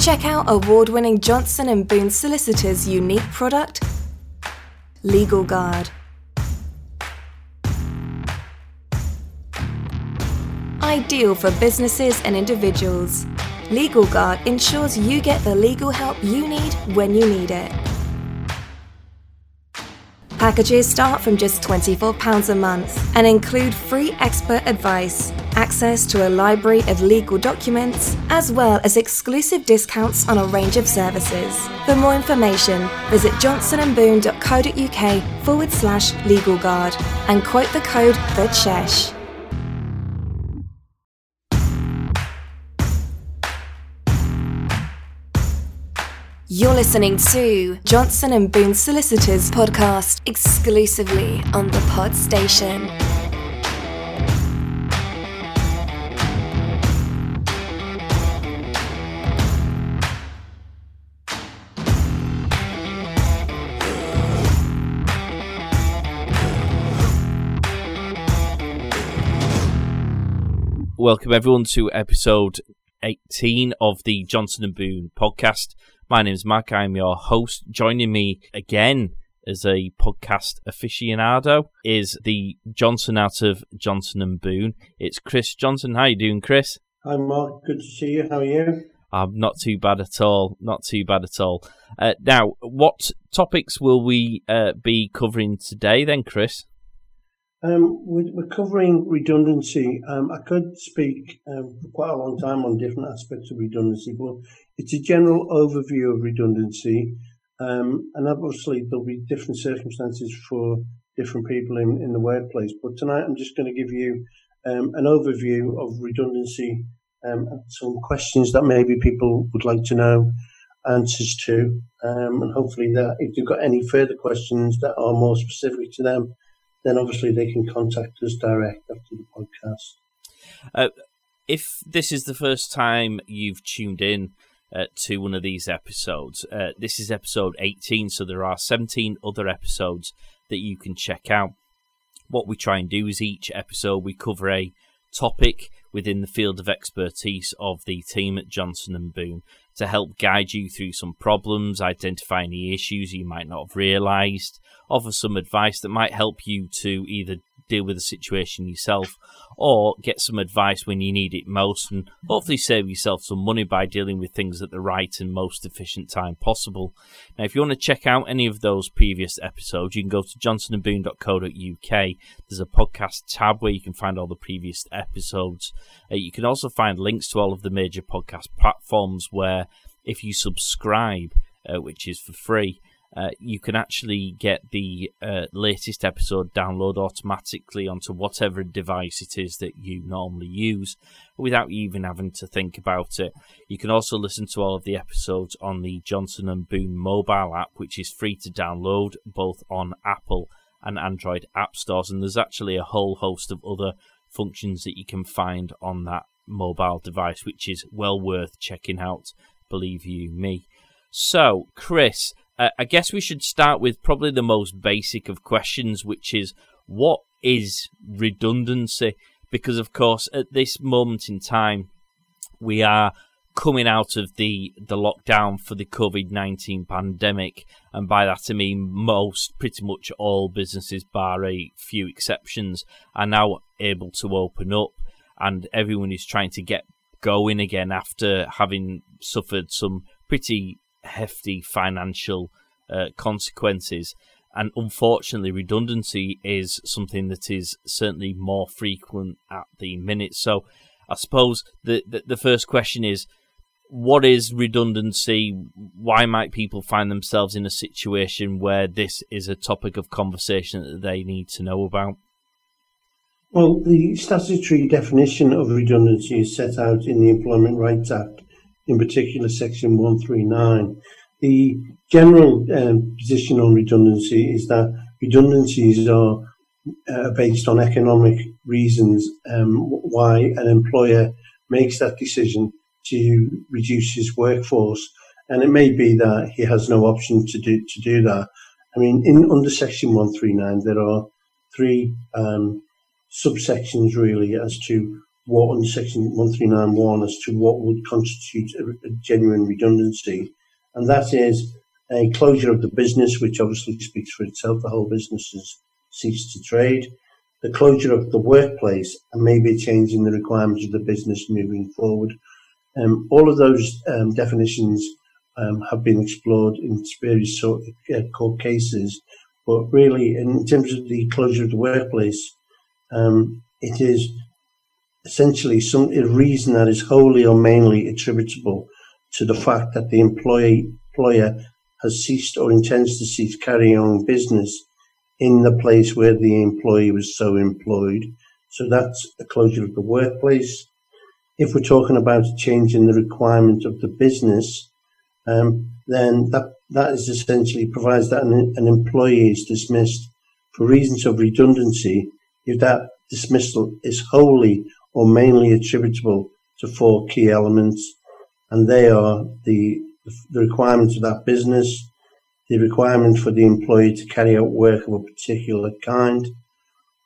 Check out award-winning Johnson & Boone Solicitors' unique product, Legal Guard. Ideal for businesses and individuals, Legal Guard ensures you get the legal help you need when you need it. Packages start from just £24 a month and include free expert advice, access to a library of legal documents, as well as exclusive discounts on a range of services. For more information, visit johnsonandboone.co.uk forward slash legalguard and quote the code THECHESH. You're listening to Johnson and Boone Solicitors podcast exclusively on the Pod Station. Welcome everyone to episode 18 of the Johnson and Boone podcast. My name is Mark. I'm your host. Joining me again as a podcast aficionado is the Johnson out of Johnson and Boone. It's Chris Johnson. How you doing, Chris? Hi, Mark. Good to see you. How are you? I'm not too bad at all. Not too bad at all. Uh, now, what topics will we uh, be covering today, then, Chris? Um, we're, covering redundancy. Um, I could speak um, for quite a long time on different aspects of redundancy, but it's a general overview of redundancy. Um, and obviously, there'll be different circumstances for different people in, in the workplace. But tonight, I'm just going to give you um, an overview of redundancy um, and some questions that maybe people would like to know answers to. and hopefully, that if you've got any further questions that are more specific to them, then obviously they can contact us direct after the podcast. Uh, if this is the first time you've tuned in uh, to one of these episodes, uh, this is episode 18, so there are 17 other episodes that you can check out. What we try and do is each episode we cover a topic within the field of expertise of the team at Johnson and Boone to help guide you through some problems, identify any issues you might not have realized, offer some advice that might help you to either deal with the situation yourself or get some advice when you need it most and hopefully save yourself some money by dealing with things at the right and most efficient time possible. Now, if you want to check out any of those previous episodes, you can go to johnsonandboone.co.uk. There's a podcast tab where you can find all the previous episodes. Uh, you can also find links to all of the major podcast platforms where if you subscribe, uh, which is for free, uh, you can actually get the uh, latest episode download automatically onto whatever device it is that you normally use without even having to think about it. You can also listen to all of the episodes on the Johnson and Boone mobile app, which is free to download both on Apple and Android app stores. And there's actually a whole host of other functions that you can find on that mobile device, which is well worth checking out, believe you me. So, Chris, uh, I guess we should start with probably the most basic of questions, which is what is redundancy? Because, of course, at this moment in time, we are coming out of the, the lockdown for the COVID 19 pandemic. And by that, I mean most, pretty much all businesses, bar a few exceptions, are now able to open up. And everyone is trying to get going again after having suffered some pretty hefty financial uh, consequences. And unfortunately, redundancy is something that is certainly more frequent at the minute. So, I suppose the, the, the first question is what is redundancy? Why might people find themselves in a situation where this is a topic of conversation that they need to know about? Well, the statutory definition of redundancy is set out in the Employment Rights Act, in particular, Section 139. The general um, position on redundancy is that redundancies are uh, based on economic reasons um, why an employer makes that decision to reduce his workforce. And it may be that he has no option to do to do that. I mean, in under Section 139, there are three um, subsections really as to what on Section 1391 as to what would constitute a, a genuine redundancy. And that is a closure of the business, which obviously speaks for itself. The whole business has ceased to trade. The closure of the workplace and maybe a change in the requirements of the business moving forward. Um, all of those um, definitions um, have been explored in various sort of, uh, court cases, but really, in terms of the closure of the workplace, um, it is essentially some reason that is wholly or mainly attributable to the fact that the employee, employer has ceased or intends to cease carrying on business in the place where the employee was so employed. So that's a closure of the workplace. If we're talking about a change in the requirement of the business, um, then that, that is essentially provides that an, an employee is dismissed for reasons of redundancy if that dismissal is wholly or mainly attributable to four key elements, and they are the, the requirements of that business, the requirement for the employee to carry out work of a particular kind,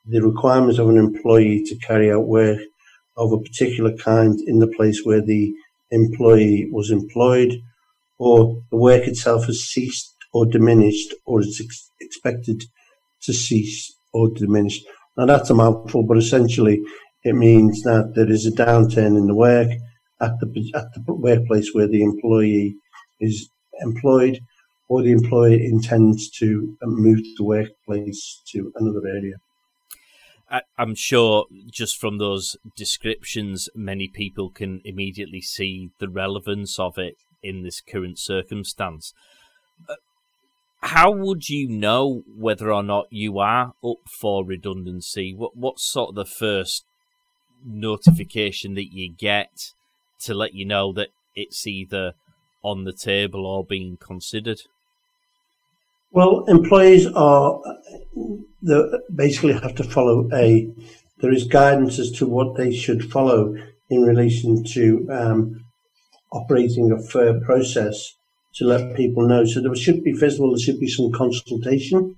the requirements of an employee to carry out work of a particular kind in the place where the employee was employed, or the work itself has ceased or diminished or is ex- expected to cease or diminish. Now that's a mouthful, but essentially it means that there is a downturn in the work at the at the workplace where the employee is employed, or the employer intends to move the workplace to another area. I'm sure just from those descriptions, many people can immediately see the relevance of it in this current circumstance. Uh, how would you know whether or not you are up for redundancy? What what's sort of the first notification that you get to let you know that it's either on the table or being considered? Well, employees are basically have to follow a. There is guidance as to what they should follow in relation to um, operating a fair process to let people know. So there should be, first of all, there should be some consultation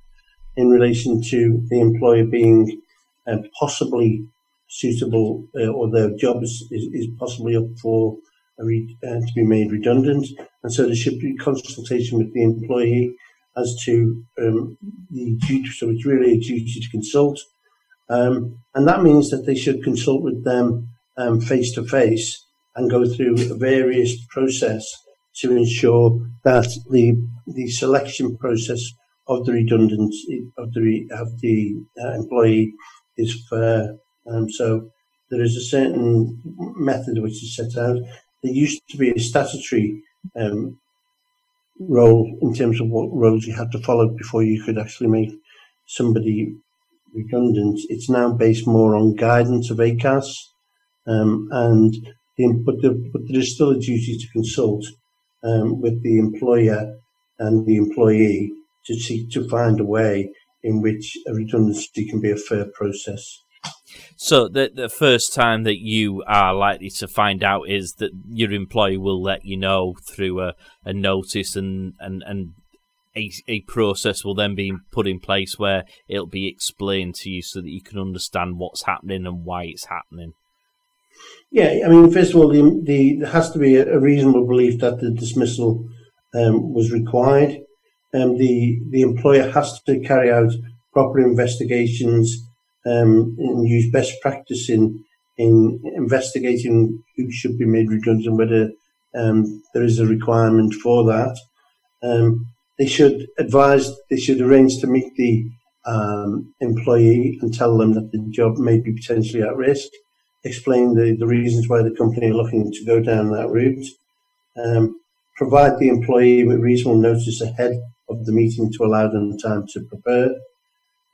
in relation to the employer being uh, possibly suitable uh, or their job is, is, is possibly up for re, uh, to be made redundant. And so there should be consultation with the employee as to um, the duty. So it's really a duty to consult. Um, and that means that they should consult with them face to face and go through a various process to ensure that the the selection process of the redundancy of the of the uh, employee is fair um, so there is a certain method which is set out. There used to be a statutory um, role in terms of what roles you had to follow before you could actually make somebody redundant. It's now based more on guidance of ACAS, um, and the, but, but there is still a duty to consult um, with the employer and the employee to seek to find a way in which a redundancy can be a fair process. So the the first time that you are likely to find out is that your employer will let you know through a, a notice and and and a, a process will then be put in place where it'll be explained to you so that you can understand what's happening and why it's happening. Yeah, I mean, first of all, the, the there has to be a, reasonable belief that the dismissal um, was required. Um, the the employer has to carry out proper investigations um, and use best practice in in investigating who should be made redundant, whether um, there is a requirement for that. Um, they should advise, they should arrange to meet the um, employee and tell them that the job may be potentially at risk, explain the, the reasons why the company are looking to go down that route, um, provide the employee with reasonable notice ahead of the meeting to allow them time to prepare,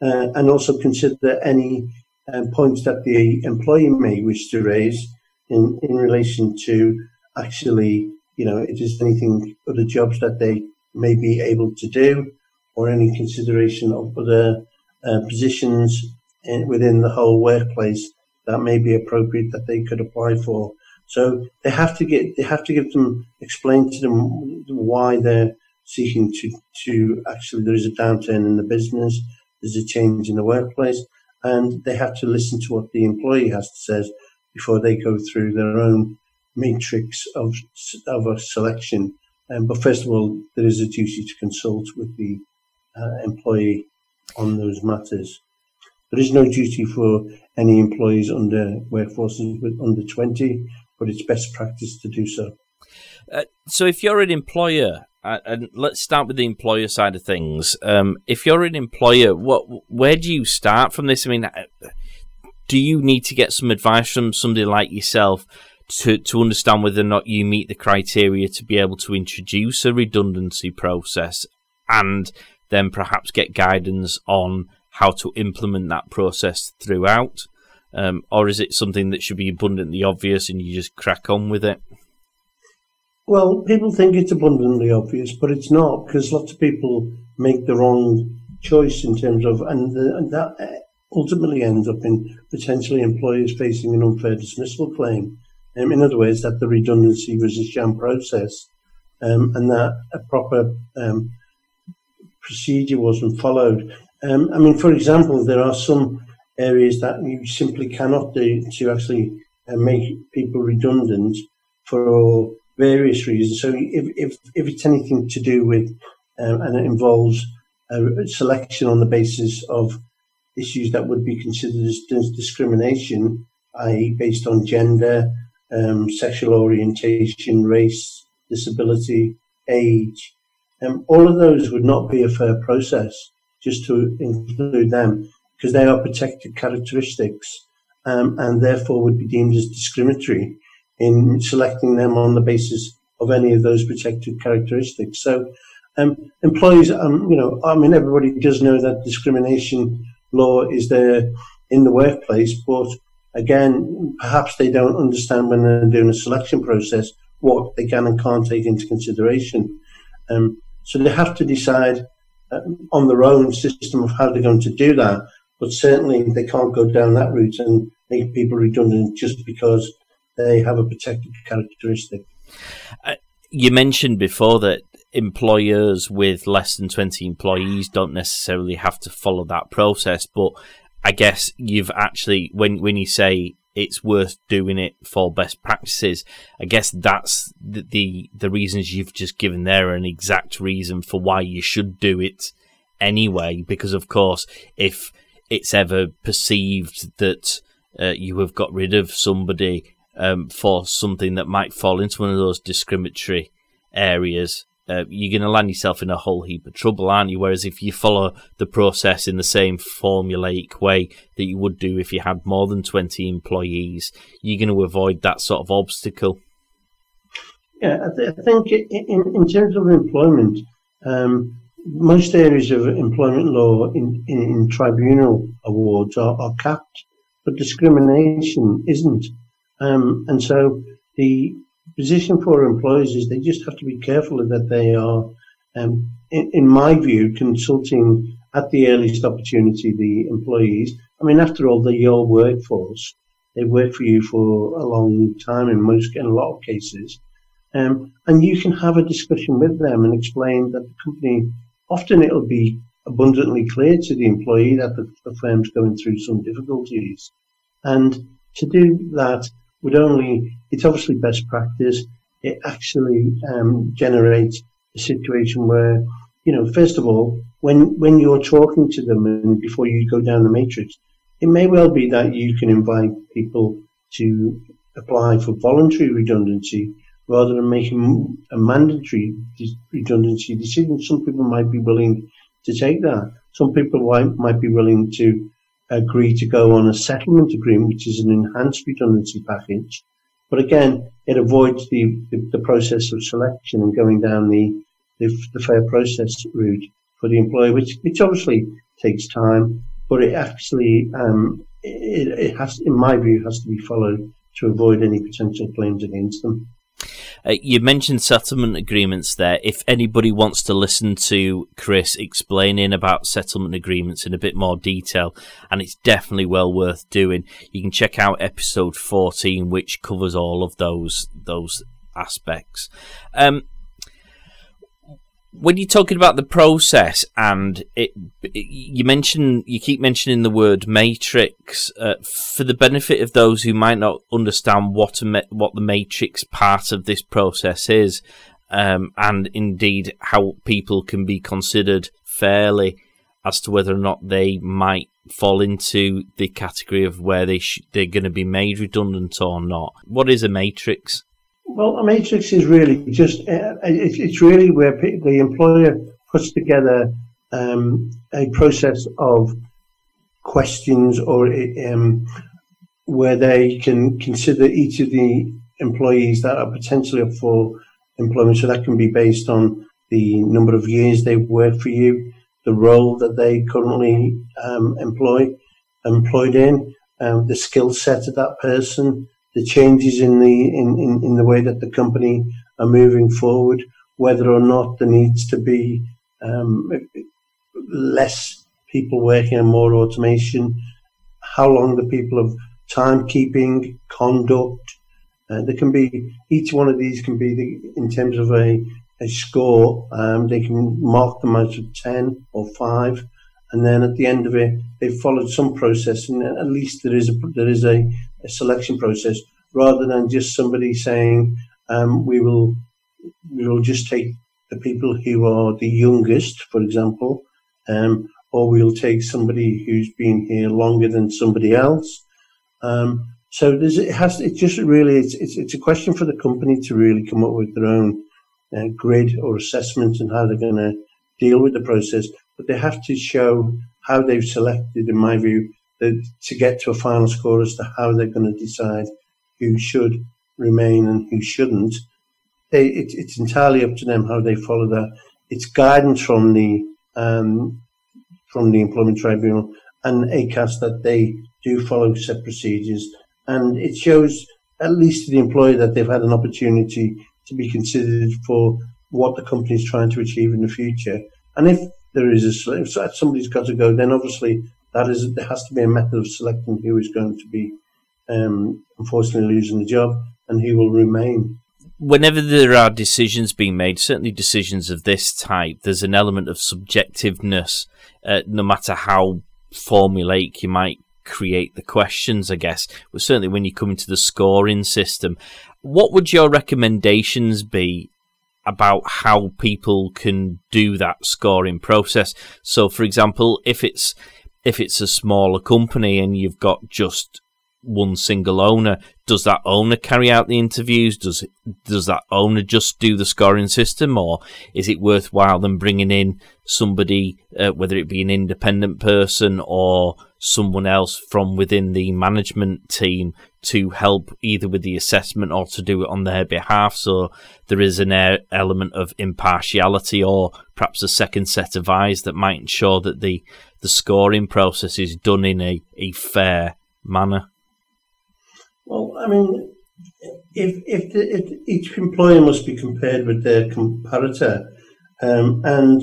uh, and also consider any um, points that the employee may wish to raise in, in relation to actually, you know, if there's anything, other jobs that they may be able to do, or any consideration of other uh, positions in, within the whole workplace that may be appropriate that they could apply for. So they have to get, they have to give them, explain to them why they're seeking to, to actually, there is a downturn in the business there's a change in the workplace, and they have to listen to what the employee has to say before they go through their own matrix of of a selection. Um, but first of all, there is a duty to consult with the uh, employee on those matters. There is no duty for any employees under workforces under 20, but it's best practice to do so. Uh, so, if you're an employer, and let's start with the employer side of things. Um, if you're an employer, what where do you start from this? I mean, uh, do you need to get some advice from somebody like yourself to to understand whether or not you meet the criteria to be able to introduce a redundancy process, and then perhaps get guidance on how to implement that process throughout? Um, or is it something that should be abundantly obvious and you just crack on with it? Well, people think it's abundantly obvious, but it's not because lots of people make the wrong choice in terms of, and, the, and that ultimately ends up in potentially employers facing an unfair dismissal claim. Um, in other words, that the redundancy was a sham process um, and that a proper um, procedure wasn't followed. Um, I mean, for example, there are some areas that you simply cannot do to actually uh, make people redundant for various reasons. So if, if, if it's anything to do with, um, and it involves a selection on the basis of issues that would be considered as discrimination, i.e. based on gender, um, sexual orientation, race, disability, age, um, all of those would not be a fair process just to include them because they are protected characteristics um, and therefore would be deemed as discriminatory in selecting them on the basis of any of those protected characteristics. So, um, employees, um, you know, I mean, everybody does know that discrimination law is there in the workplace, but again, perhaps they don't understand when they're doing a selection process what they can and can't take into consideration. Um, so they have to decide uh, on their own system of how they're going to do that. But certainly they can't go down that route and make people redundant just because they have a protected characteristic. Uh, you mentioned before that employers with less than 20 employees don't necessarily have to follow that process, but I guess you've actually, when, when you say it's worth doing it for best practices. I guess that's the, the, the reasons you've just given there an exact reason for why you should do it anyway. Because of course, if it's ever perceived that uh, you have got rid of somebody um, for something that might fall into one of those discriminatory areas, uh, you're going to land yourself in a whole heap of trouble, aren't you? Whereas if you follow the process in the same formulaic way that you would do if you had more than 20 employees, you're going to avoid that sort of obstacle. Yeah, I, th- I think in, in terms of employment, um, most areas of employment law in, in, in tribunal awards are, are, capped, but discrimination isn't. Um, and so the position for employers is they just have to be careful that they are, um, in, in, my view, consulting at the earliest opportunity the employees. I mean, after all, they're your workforce. They work for you for a long time in most, in a lot of cases. Um, and you can have a discussion with them and explain that the company, often it'll be abundantly clear to the employee that the, the firm's going through some difficulties. And to do that, would only, it's obviously best practice. It actually um, generates a situation where, you know, first of all, when, when you're talking to them and before you go down the matrix, it may well be that you can invite people to apply for voluntary redundancy rather than making a mandatory redundancy decision. Some people might be willing to take that. Some people might, might be willing to agree to go on a settlement agreement, which is an enhanced redundancy package. But again, it avoids the, the, the process of selection and going down the, the, the fair process route for the employer, which, which obviously takes time, but it actually, um, it, it has, in my view, has to be followed to avoid any potential claims against them. Uh, you mentioned settlement agreements there. If anybody wants to listen to Chris explaining about settlement agreements in a bit more detail, and it's definitely well worth doing, you can check out episode 14, which covers all of those those aspects. Um, when you're talking about the process and it, it you mention you keep mentioning the word matrix uh, for the benefit of those who might not understand what a, what the matrix part of this process is um, and indeed how people can be considered fairly as to whether or not they might fall into the category of where they sh- they're going to be made redundant or not. What is a matrix well, a matrix is really just, uh, it's really where the employer puts together um, a process of questions or um, where they can consider each of the employees that are potentially up for employment. So that can be based on the number of years they've worked for you, the role that they currently um, employ employed in, um, the skill set of that person, the changes in the in, in, in the way that the company are moving forward, whether or not there needs to be um, less people working and more automation, how long the people of timekeeping, conduct. Uh, there can be each one of these can be the, in terms of a, a score. Um, they can mark them out of ten or five, and then at the end of it, they've followed some process, and at least there is a there is a a selection process rather than just somebody saying um, we will we will just take the people who are the youngest, for example, um, or we'll take somebody who's been here longer than somebody else. Um, so it has it just really it's, it's it's a question for the company to really come up with their own uh, grid or assessment and how they're going to deal with the process, but they have to show how they've selected, in my view, to get to a final score as to how they're going to decide who should remain and who shouldn't. It, it's entirely up to them how they follow that. It's guidance from the um, from the employment tribunal and ACAS that they do follow set procedures, and it shows at least to the employer that they've had an opportunity to be considered for what the company is trying to achieve in the future. And if there is a if somebody's got to go, then obviously that is there has to be a method of selecting who is going to be um, unfortunately losing the job and who will remain. Whenever there are decisions being made, certainly decisions of this type, there's an element of subjectiveness, uh, no matter how formulaic you might create the questions, I guess. But certainly when you come into the scoring system, what would your recommendations be about how people can do that scoring process? So, for example, if it's if it's a smaller company and you've got just one single owner, does that owner carry out the interviews? Does does that owner just do the scoring system, or is it worthwhile them bringing in somebody, uh, whether it be an independent person or someone else from within the management team, to help either with the assessment or to do it on their behalf? So there is an element of impartiality, or perhaps a second set of eyes that might ensure that the the scoring process is done in a, a fair manner? Well, I mean, if if, the, if each employer must be compared with their comparator, um, and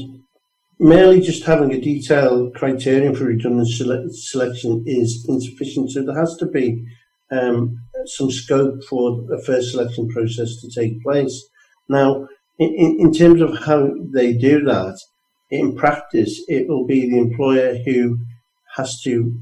merely just having a detailed criterion for redundant sele- selection is insufficient. So there has to be um, some scope for a fair selection process to take place. Now, in, in terms of how they do that, in practice, it will be the employer who has to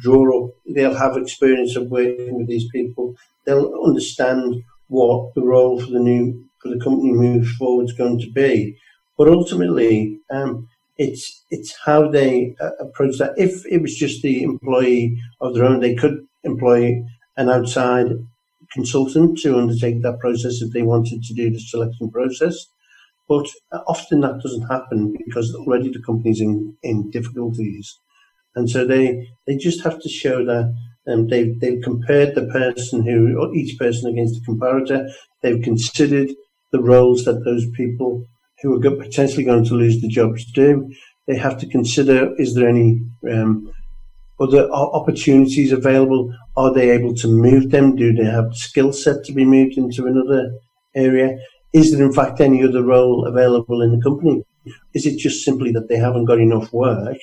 draw up, they'll have experience of working with these people. They'll understand what the role for the new, for the company moves forward is going to be. But ultimately, um, it's it's how they uh, approach that. If it was just the employee of their own, they could employ an outside consultant to undertake that process if they wanted to do the selection process. But often that doesn't happen because already the company's in, in difficulties. And so they, they just have to show that um, they've, they've compared the person who, or each person against the comparator. They've considered the roles that those people who are potentially going to lose the jobs do. They have to consider is there any um, other opportunities available? Are they able to move them? Do they have the skill set to be moved into another area? Is there, in fact, any other role available in the company? Is it just simply that they haven't got enough work?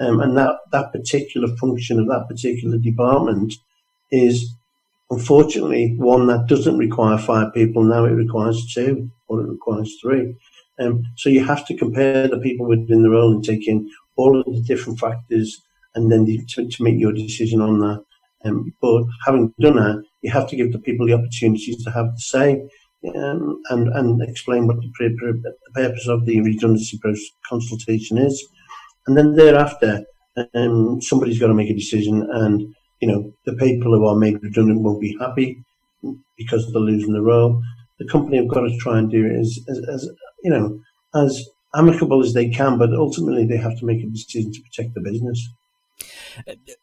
Um, and that, that particular function of that particular department is unfortunately one that doesn't require five people. Now it requires two or it requires three. Um, so you have to compare the people within the role and take in all of the different factors and then to, to make your decision on that. Um, but having done that, you have to give the people the opportunities to have the say um, and, and explain what the, purpose of the redundancy consultation is. And then thereafter, um, somebody's got to make a decision, and you know the people who are made redundant won't be happy because they're losing the role. The company have got to try and do it as, as, as you know as amicable as they can, but ultimately they have to make a decision to protect the business.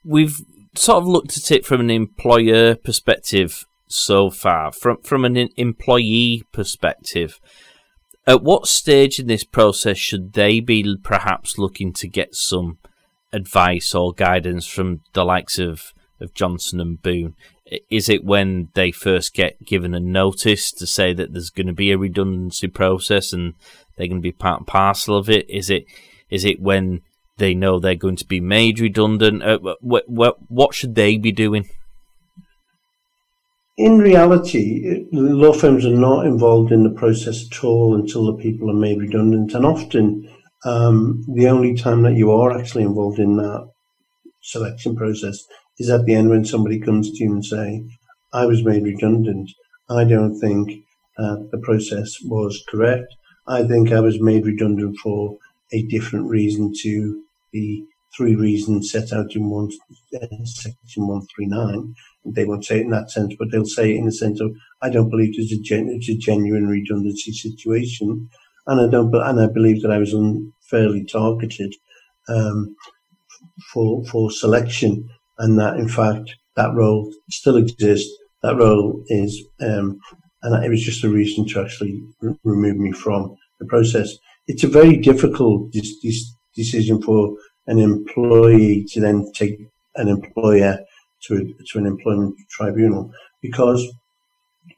We've sort of looked at it from an employer perspective so far. From from an employee perspective, at what stage in this process should they be perhaps looking to get some advice or guidance from the likes of, of Johnson and Boone? Is it when they first get given a notice to say that there's going to be a redundancy process and they're going to be part and parcel of it? Is it is it when they know they're going to be made redundant? Uh, what, what, what should they be doing? In reality, law firms are not involved in the process at all until the people are made redundant. And often, um, the only time that you are actually involved in that selection process is at the end when somebody comes to you and say, I was made redundant. I don't think uh, the process was correct. I think I was made redundant for a different reason to the three reasons set out in one, uh, section 139. They won't say it in that sense, but they'll say it in the sense of, I don't believe there's a, gen- it's a genuine redundancy situation. And I don't, and I believe that I was unfairly targeted um, for for selection, and that in fact that role still exists. That role is, um, and it was just a reason to actually r- remove me from the process. It's a very difficult dis- dis- decision for an employee to then take an employer to, to an employment tribunal because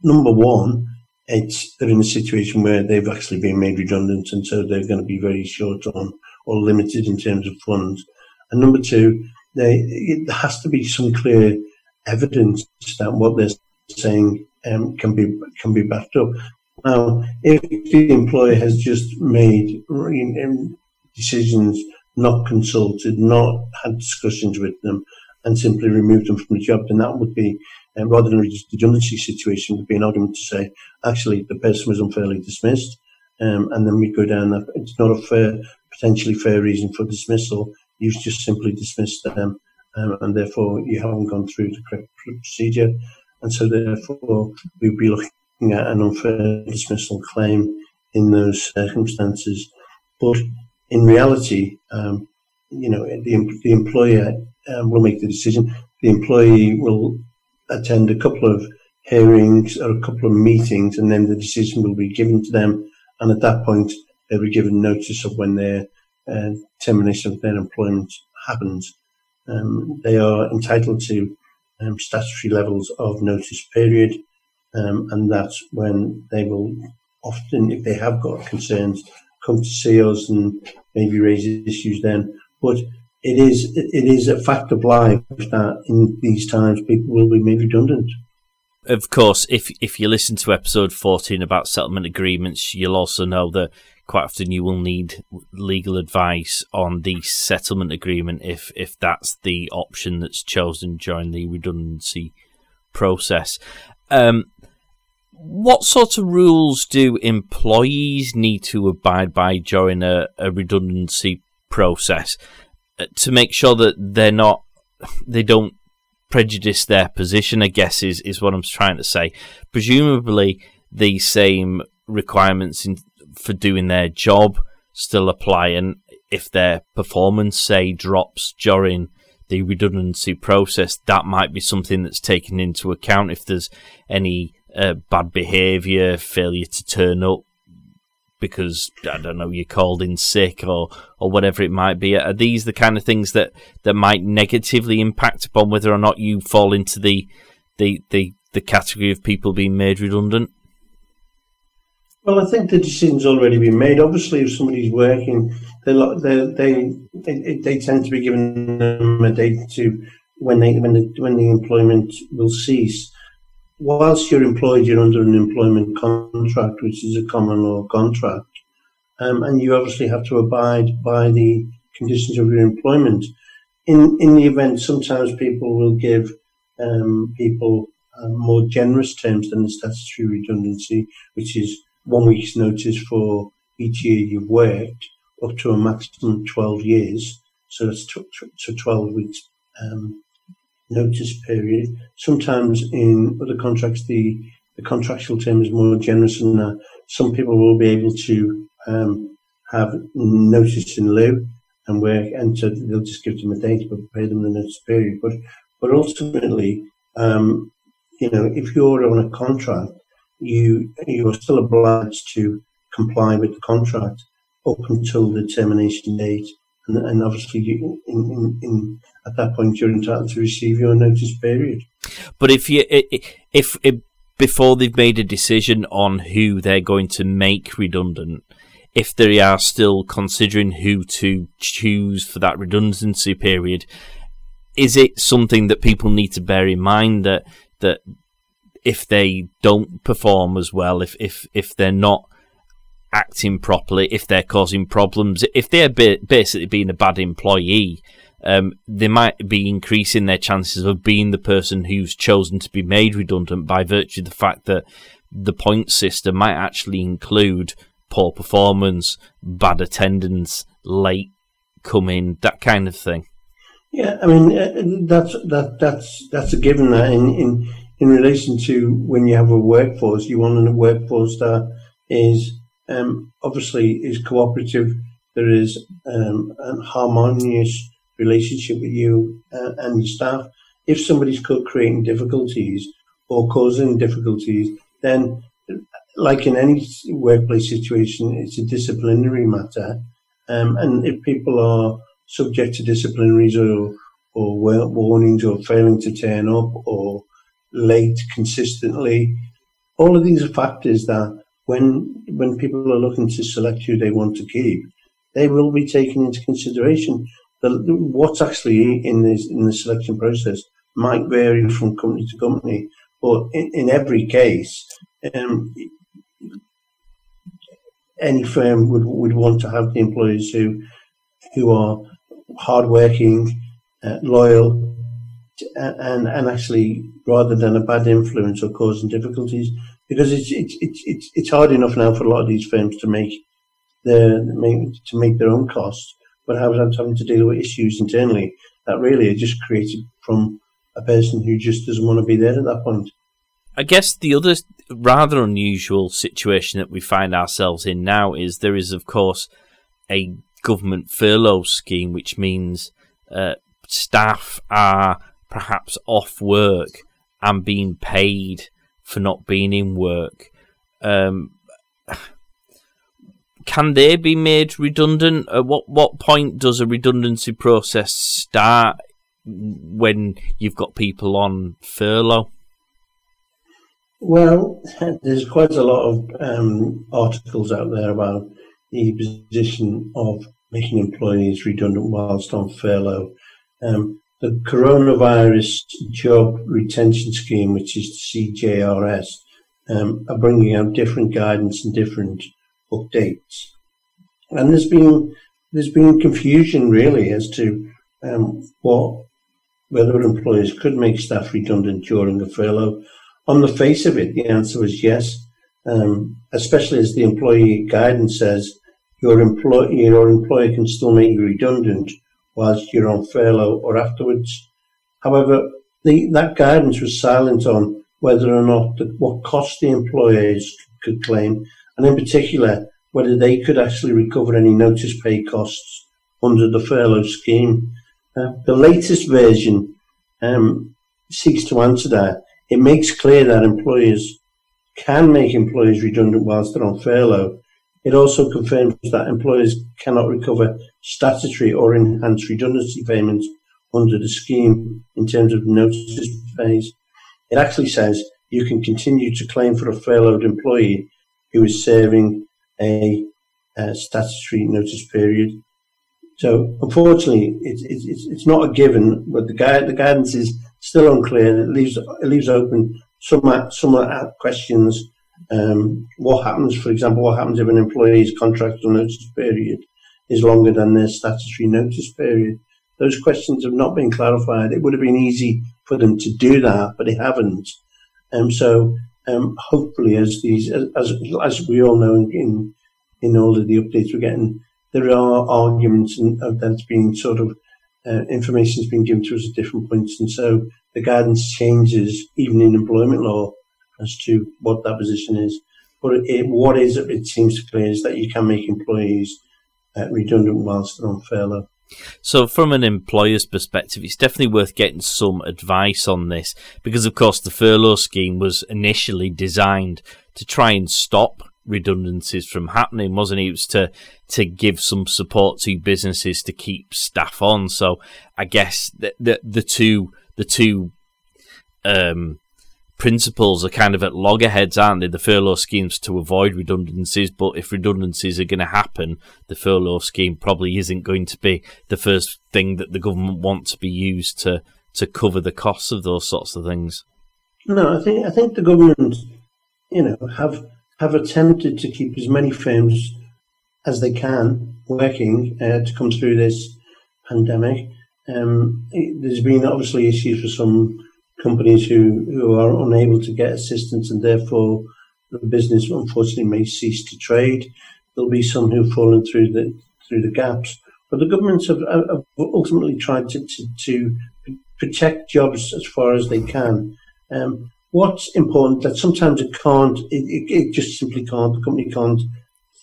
number one, it's they're in a situation where they've actually been made redundant and so they're going to be very short on or limited in terms of funds. And number two, they, it has to be some clear evidence that what they're saying um, can be can be backed up. Now, if the employer has just made decisions not consulted, not had discussions with them, and simply removed them from the job, then that would be, um, rather than a redundancy situation, would be an argument to say, actually, the person was unfairly dismissed, um, and then we go down that it's not a fair, potentially fair reason for dismissal. You've just simply dismissed them, um, and therefore you haven't gone through the correct procedure, and so therefore we'd be looking at an unfair dismissal claim in those circumstances. But in reality, um, you know, the, the employer um, will make the decision. The employee will attend a couple of hearings or a couple of meetings, and then the decision will be given to them. And at that point, they'll be given notice of when their uh, termination of their employment happens. Um, they are entitled to um, statutory levels of notice period, um, and that's when they will often, if they have got concerns, come to see us and maybe raise issues then. But it is it is a fact of life that in these times people will be made redundant. Of course, if if you listen to episode fourteen about settlement agreements, you'll also know that quite often you will need legal advice on the settlement agreement if if that's the option that's chosen during the redundancy process. Um, what sort of rules do employees need to abide by during a, a redundancy process uh, to make sure that they're not they don't prejudice their position? I guess is is what I'm trying to say. Presumably, the same requirements in, for doing their job still apply, and if their performance say drops during the redundancy process, that might be something that's taken into account if there's any uh, bad behaviour, failure to turn up because I don't know you're called in sick or or whatever it might be. Are these the kind of things that, that might negatively impact upon whether or not you fall into the the the, the category of people being made redundant? Well, I think the decision's already been made. Obviously, if somebody's working, they they they they tend to be given a date to when they when the when the employment will cease whilst you're employed, you're under an employment contract, which is a common law contract. um, and you obviously have to abide by the conditions of your employment. In in the event, sometimes people will give um, people uh, more generous terms than the statutory redundancy, which is one week's notice for each year you've worked, up to a maximum of 12 years. So that's t- t- so 12 weeks um, notice period. Sometimes in other contracts, the, the contractual term is more generous than that. Some people will be able to um, have notice in lieu and work, and so they'll just give them a date but pay them the notice period. But but ultimately, um, you know, if you're on a contract, you you are still obliged to comply with the contract up until the termination date. And, and obviously, in, in, in, at that point, you're entitled to receive your notice period. But if you if, if before they've made a decision on who they're going to make redundant, if they are still considering who to choose for that redundancy period, is it something that people need to bear in mind that that if they don't perform as well, if if if they're not acting properly, if they're causing problems, if they're basically being a bad employee, um, they might be increasing their chances of being the person who's chosen to be made redundant by virtue of the fact that the point system might actually include poor performance, bad attendance, late coming, that kind of thing. Yeah, I mean uh, that's that that's that's a given. That in in in relation to when you have a workforce, you want a workforce that is um, obviously is cooperative. There is um, a harmonious relationship with you uh, and your staff. If somebody's creating difficulties or causing difficulties, then like in any workplace situation, it's a disciplinary matter. Um, and if people are subject to disciplinaries or, or warnings or failing to turn up or late consistently, all of these are factors that when when people are looking to select who they want to keep, they will be taken into consideration. The, what's actually in this in the selection process might vary from company to company, but in, in every case, um, any firm would would want to have the employees who who are hardworking, uh, loyal, and and actually rather than a bad influence or causing difficulties, because it's it's it's it's, hard enough now for a lot of these firms to make their to make their own costs, but having to deal with issues internally that really are just created from a person who just doesn't want to be there at that point. I guess the other rather unusual situation that we find ourselves in now is there is, of course, a government furlough scheme, which means uh, staff are perhaps off work and being paid for not being in work. Um, can they be made redundant? At what what point does a redundancy process start when you've got people on furlough? Well, there's quite a lot of um, articles out there about the position of making employees redundant whilst on furlough. Um, the coronavirus job retention scheme, which is the CJRS, um, are bringing out different guidance and different updates. And there's been there's been confusion really as to um, what whether employers could make staff redundant during a furlough. On the face of it, the answer is yes, um, especially as the employee guidance says your employer your employer can still make you redundant whilst you're on furlough or afterwards. However, the, that guidance was silent on whether or not the, what cost the employers could claim, and in particular, whether they could actually recover any notice pay costs under the furlough scheme. Uh, the latest version um, seeks to answer that. It makes clear that employers can make employees redundant whilst they're on furlough, it also confirms that employers cannot recover statutory or enhanced redundancy payments under the scheme in terms of notice phase. It actually says you can continue to claim for a furloughed employee who is serving a, a statutory notice period. So, unfortunately, it's, it's, it's not a given, but the, guide, the guidance is still unclear. It leaves, it leaves open some, some questions Um, what happens, for example, what happens if an employee's contractual notice period is longer than their statutory notice period? Those questions have not been clarified. It would have been easy for them to do that, but they haven't. Um, so um, hopefully, as these, as as we all know in in all of the updates we're getting, there are arguments and uh, that's been sort of uh, information has been given to us at different points, and so the guidance changes even in employment law as to what that position is. But it, what is it seems clear is that you can make employees uh, redundant whilst they're on furlough. So, from an employer's perspective, it's definitely worth getting some advice on this because, of course, the furlough scheme was initially designed to try and stop redundancies from happening, wasn't it? It was to to give some support to businesses to keep staff on. So, I guess the the, the two the two um, principles are kind of at loggerheads, aren't they? The furlough schemes to avoid redundancies, but if redundancies are going to happen, the furlough scheme probably isn't going to be the first thing that the government want to be used to to cover the costs of those sorts of things. No, I think I think the government, you know, have have attempted to keep as many firms as they can working uh, to come through this pandemic. Um, it, there's been obviously issues for some companies who, who are unable to get assistance and therefore the business unfortunately may cease to trade. There'll be some who've fallen through the through the gaps. But the governments have, have ultimately tried to, to, to, protect jobs as far as they can. Um, what's important that sometimes it can't, it, it, just simply can't, the company can't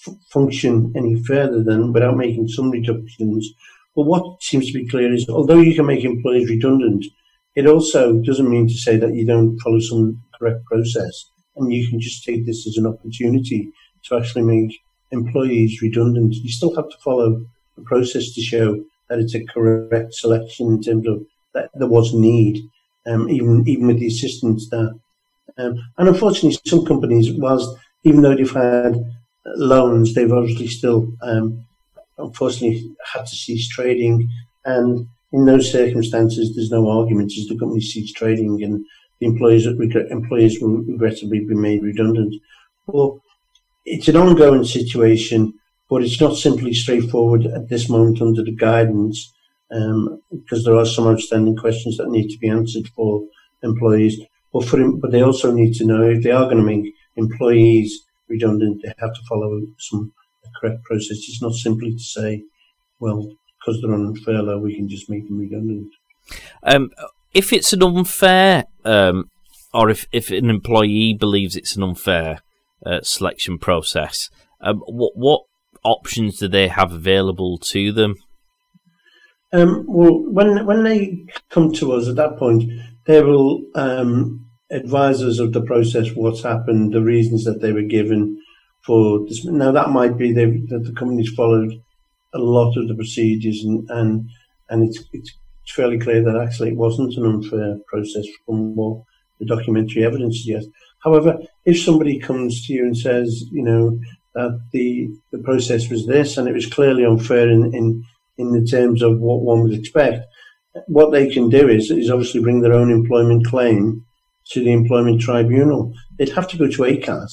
f- function any further than without making some reductions. But what seems to be clear is although you can make employees redundant, it also doesn't mean to say that you don't follow some correct process, and you can just take this as an opportunity to actually make employees redundant. You still have to follow the process to show that it's a correct selection in terms of that there was need, um, even even with the assistance that. Um, and unfortunately, some companies, whilst even though they've had loans, they've obviously still um, unfortunately had to cease trading and in those circumstances, there's no argument as the company ceases trading and the employees employees will regrettably be made redundant. Well, it's an ongoing situation, but it's not simply straightforward at this moment under the guidance um, because there are some outstanding questions that need to be answered for employees. But for but they also need to know if they are going to make employees redundant, they have to follow some correct process. It's not simply to say, well, because they're on furlough, we can just make them redundant. Um, if it's an unfair, um, or if, if an employee believes it's an unfair uh, selection process, um, what what options do they have available to them? Um, well, when when they come to us at that point, they will um, advise us of the process, what's happened, the reasons that they were given for this. Now that might be that the company's followed a lot of the procedures, and and, and it's, it's fairly clear that actually it wasn't an unfair process from what the documentary evidence suggests. However, if somebody comes to you and says, you know, that the the process was this and it was clearly unfair in in, in the terms of what one would expect, what they can do is is obviously bring their own employment claim to the employment tribunal. They'd have to go to ACAS,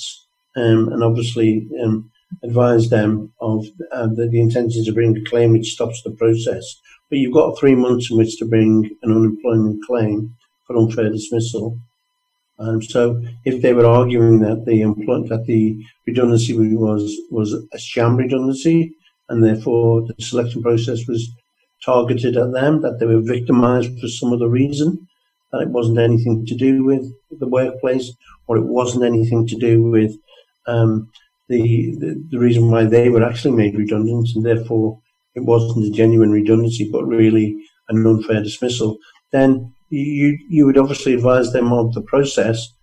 um, and obviously um, advise them of uh, the, the intention to bring a claim which stops the process. But you've got three months in which to bring an unemployment claim for unfair dismissal. Um, so if they were arguing that the employ- that the redundancy was was a sham redundancy, and therefore the selection process was targeted at them, that they were victimised for some other reason, that it wasn't anything to do with the workplace, or it wasn't anything to do with um, the, the, the reason why they were actually made redundant, and therefore it wasn't a genuine redundancy, but really an unfair dismissal, then you you would obviously advise them of the process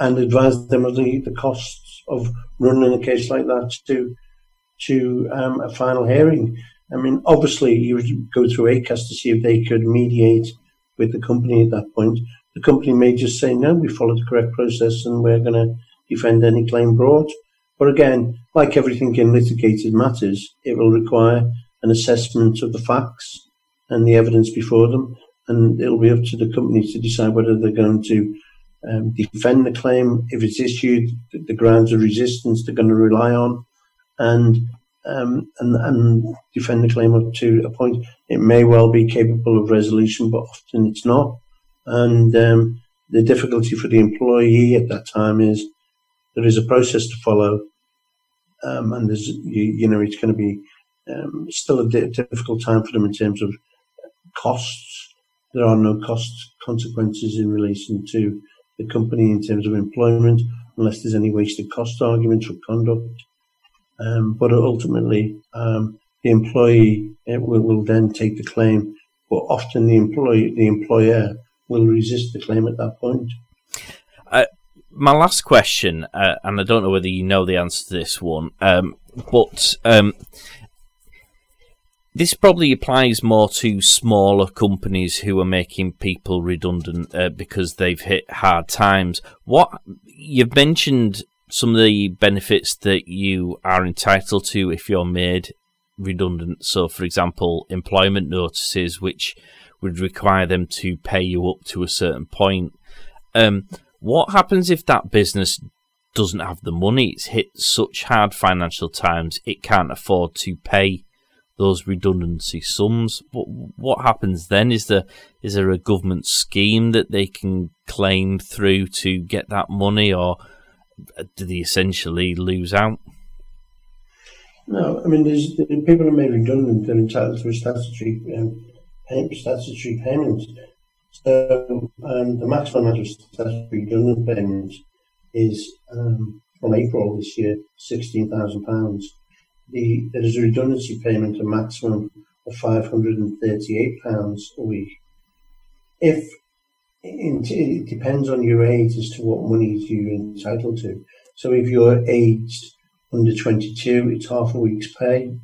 and advise them of the, the costs of running a case like that to to um, a final hearing. I mean, obviously, you would go through ACAS to see if they could mediate with the company at that point. The company may just say, no, we followed the correct process and we're going to defend any claim brought. But again, like everything in litigated matters, it will require an assessment of the facts and the evidence before them, and it'll be up to the company to decide whether they're going to um, defend the claim if it's issued, the grounds of resistance they're going to rely on, and um, and and defend the claim up to a point. It may well be capable of resolution, but often it's not. And um, the difficulty for the employee at that time is there is a process to follow, um, and there's you, you, know it's going to be um, still a difficult time for them in terms of costs. There are no cost consequences in relation to the company in terms of employment, unless there's any wasted cost arguments or conduct. Um, but ultimately, um, the employee uh, will, will then take the claim, but often the employee, the employer will resist the claim at that point. My last question, uh, and I don't know whether you know the answer to this one, um, but um, this probably applies more to smaller companies who are making people redundant uh, because they've hit hard times. What you've mentioned some of the benefits that you are entitled to if you're made redundant. So, for example, employment notices, which would require them to pay you up to a certain point. Um, what happens if that business doesn't have the money? It's hit such hard financial times, it can't afford to pay those redundancy sums. What what happens then? Is there is there a government scheme that they can claim through to get that money, or do they essentially lose out? No, I mean, there's people are made redundant. They're entitled to a statutory um, statutory payment. So um, the maximum amount of statutory redundant payment is um, from April this year, sixteen thousand pounds the, there is a redundancy payment, a maximum of £538 a week. If it depends on your age as to what money you're entitled to. So if you're aged under 22, it's half a week's pay.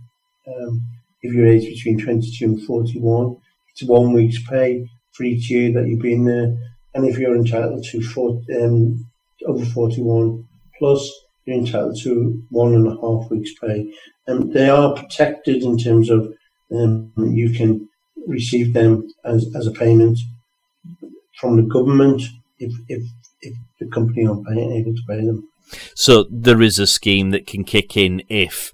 Um, if you're aged between 22 and 41, it's one week's pay each year that you've been there. And if you're entitled to four, um, over 41 plus, you're entitled to one and a half weeks' pay. And they are protected in terms of um, you can receive them as, as a payment from the government if, if, if the company aren't able to pay them. So there is a scheme that can kick in if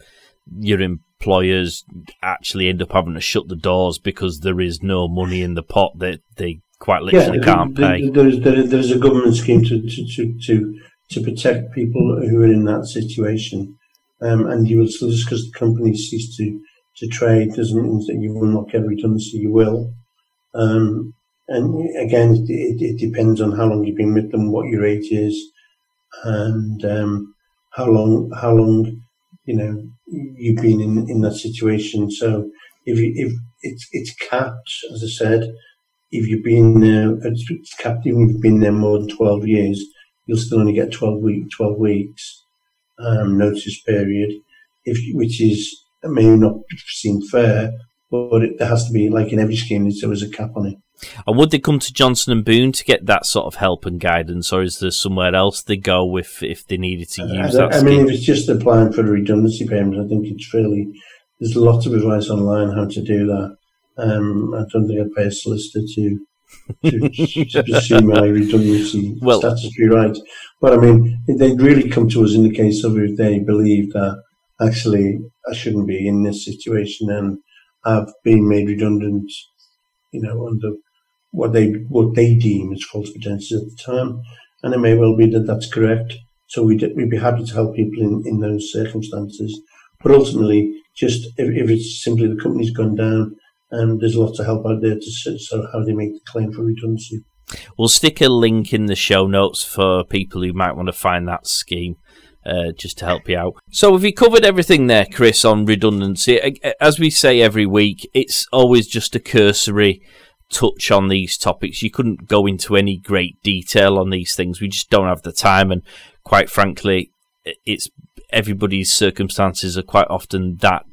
your employers actually end up having to shut the doors because there is no money in the pot that they quite literally yeah, can't pay. There's, there's a government scheme to, to, to, to to protect people who are in that situation. Um, and you will still, just because the company cease to, to trade doesn't mean that you will not get redundancy, you will. Um, and again, it, it, depends on how long you've been with them, what your age is, and um, how long how long you know you've been in, in that situation. So if you, if it's it's capped, as I said, if you've been there, it's capped even if you've been there more than twelve years you'll still only get 12 week 12 weeks um, notice period if which is may not seem fair but it, has to be like in every scheme there was a cap on it and would they come to Johnson and Boone to get that sort of help and guidance, or is there somewhere else they go if if they needed to use I, that? I mean, if it's just applying for the redundancy payment, I think it's fairly. There's lots of advice online how to do that. Um, I don't think I'd pay a solicitor to to, pursue my redundancy well, statutory rights. But I mean, they'd really come to us in the case of if they believe that actually I shouldn't be in this situation and I've been made redundant, you know, under what they what they deem as false pretenses at the time, and it may well be that that's correct. So we'd, we'd be happy to help people in, in those circumstances. But ultimately, just if, if it's simply the company's gone down and there's lots of help out there to so how they make the claim for redundancy. We'll stick a link in the show notes for people who might want to find that scheme. Uh, just to help you out. So, have you covered everything there, Chris, on redundancy? As we say every week, it's always just a cursory touch on these topics. You couldn't go into any great detail on these things. We just don't have the time, and quite frankly, it's everybody's circumstances are quite often that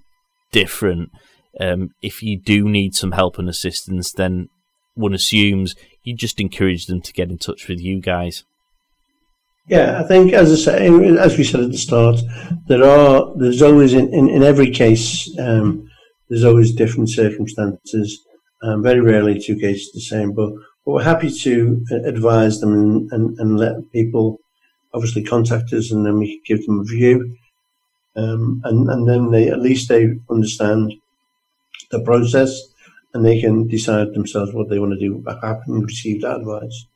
different um, if you do need some help and assistance, then one assumes you just encourage them to get in touch with you guys. Yeah, I think as I say, as we said at the start, there are there's always in, in, in every case um, there's always different circumstances. Um, very rarely two cases the same, but but we're happy to advise them and, and, and let people obviously contact us, and then we can give them a view, um, and and then they at least they understand the process, and they can decide themselves what they want to do having received that advice.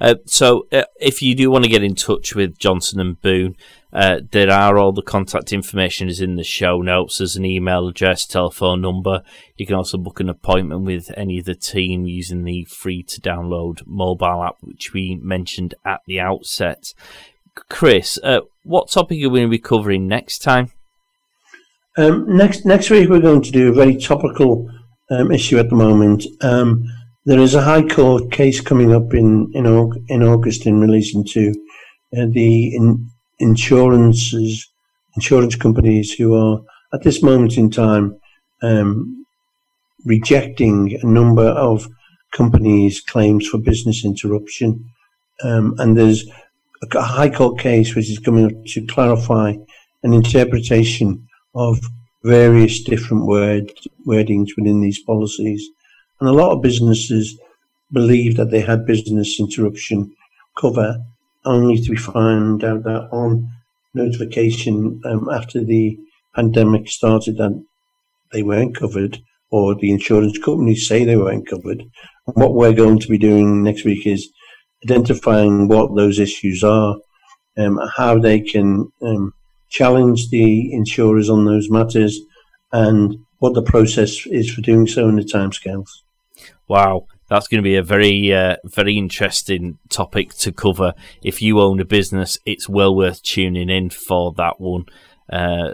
Uh, so, uh, if you do want to get in touch with Johnson and Boone, uh, there are all the contact information is in the show notes. There's an email address, telephone number. You can also book an appointment with any of the team using the free to download mobile app, which we mentioned at the outset. Chris, uh, what topic are we going to be covering next time? Um, next next week, we're going to do a very topical um, issue at the moment. Um, there is a High Court case coming up in in, in August in relation to uh, the in, insurances insurance companies who are at this moment in time um, rejecting a number of companies' claims for business interruption, um, and there's a High Court case which is coming up to clarify an interpretation of various different word wordings within these policies. And a lot of businesses believe that they had business interruption cover only to be found out that on notification um, after the pandemic started that they weren't covered or the insurance companies say they weren't covered. And what we're going to be doing next week is identifying what those issues are, um, how they can um, challenge the insurers on those matters, and what the process is for doing so in the timescales. Wow, that's going to be a very, uh, very interesting topic to cover. If you own a business, it's well worth tuning in for that one. Uh,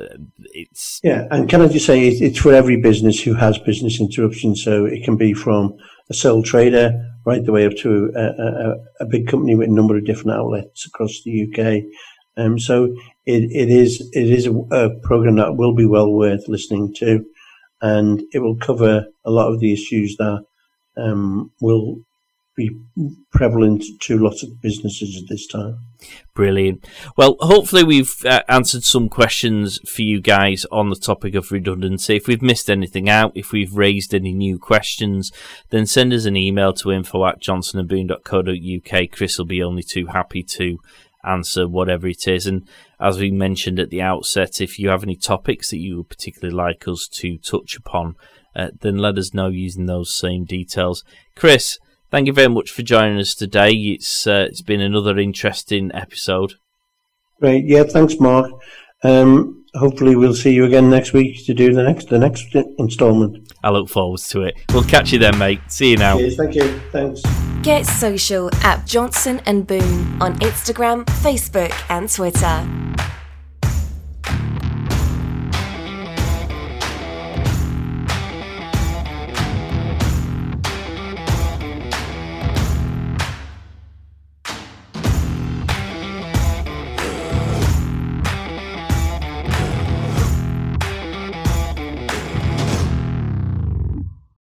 it's yeah, and can I just say it's for every business who has business interruption. So it can be from a sole trader right the way up to a, a, a big company with a number of different outlets across the UK. Um, so it, it is it is a, a program that will be well worth listening to, and it will cover a lot of the issues that um, will be prevalent to lots of businesses at this time. Brilliant. Well, hopefully we've uh, answered some questions for you guys on the topic of redundancy. If we've missed anything out, if we've raised any new questions, then send us an email to info at johnsonandboone.co.uk. Chris will be only too happy to answer whatever it is. And as we mentioned at the outset, if you have any topics that you would particularly like us to touch upon, uh, then let us know using those same details. Chris, thank you very much for joining us today. It's uh, it's been another interesting episode. Great, yeah, thanks, Mark. Um, hopefully, we'll see you again next week to do the next the next instalment. I look forward to it. We'll catch you then, mate. See you now. Cheers, thank you. Thanks. Get social at Johnson and Boone on Instagram, Facebook, and Twitter.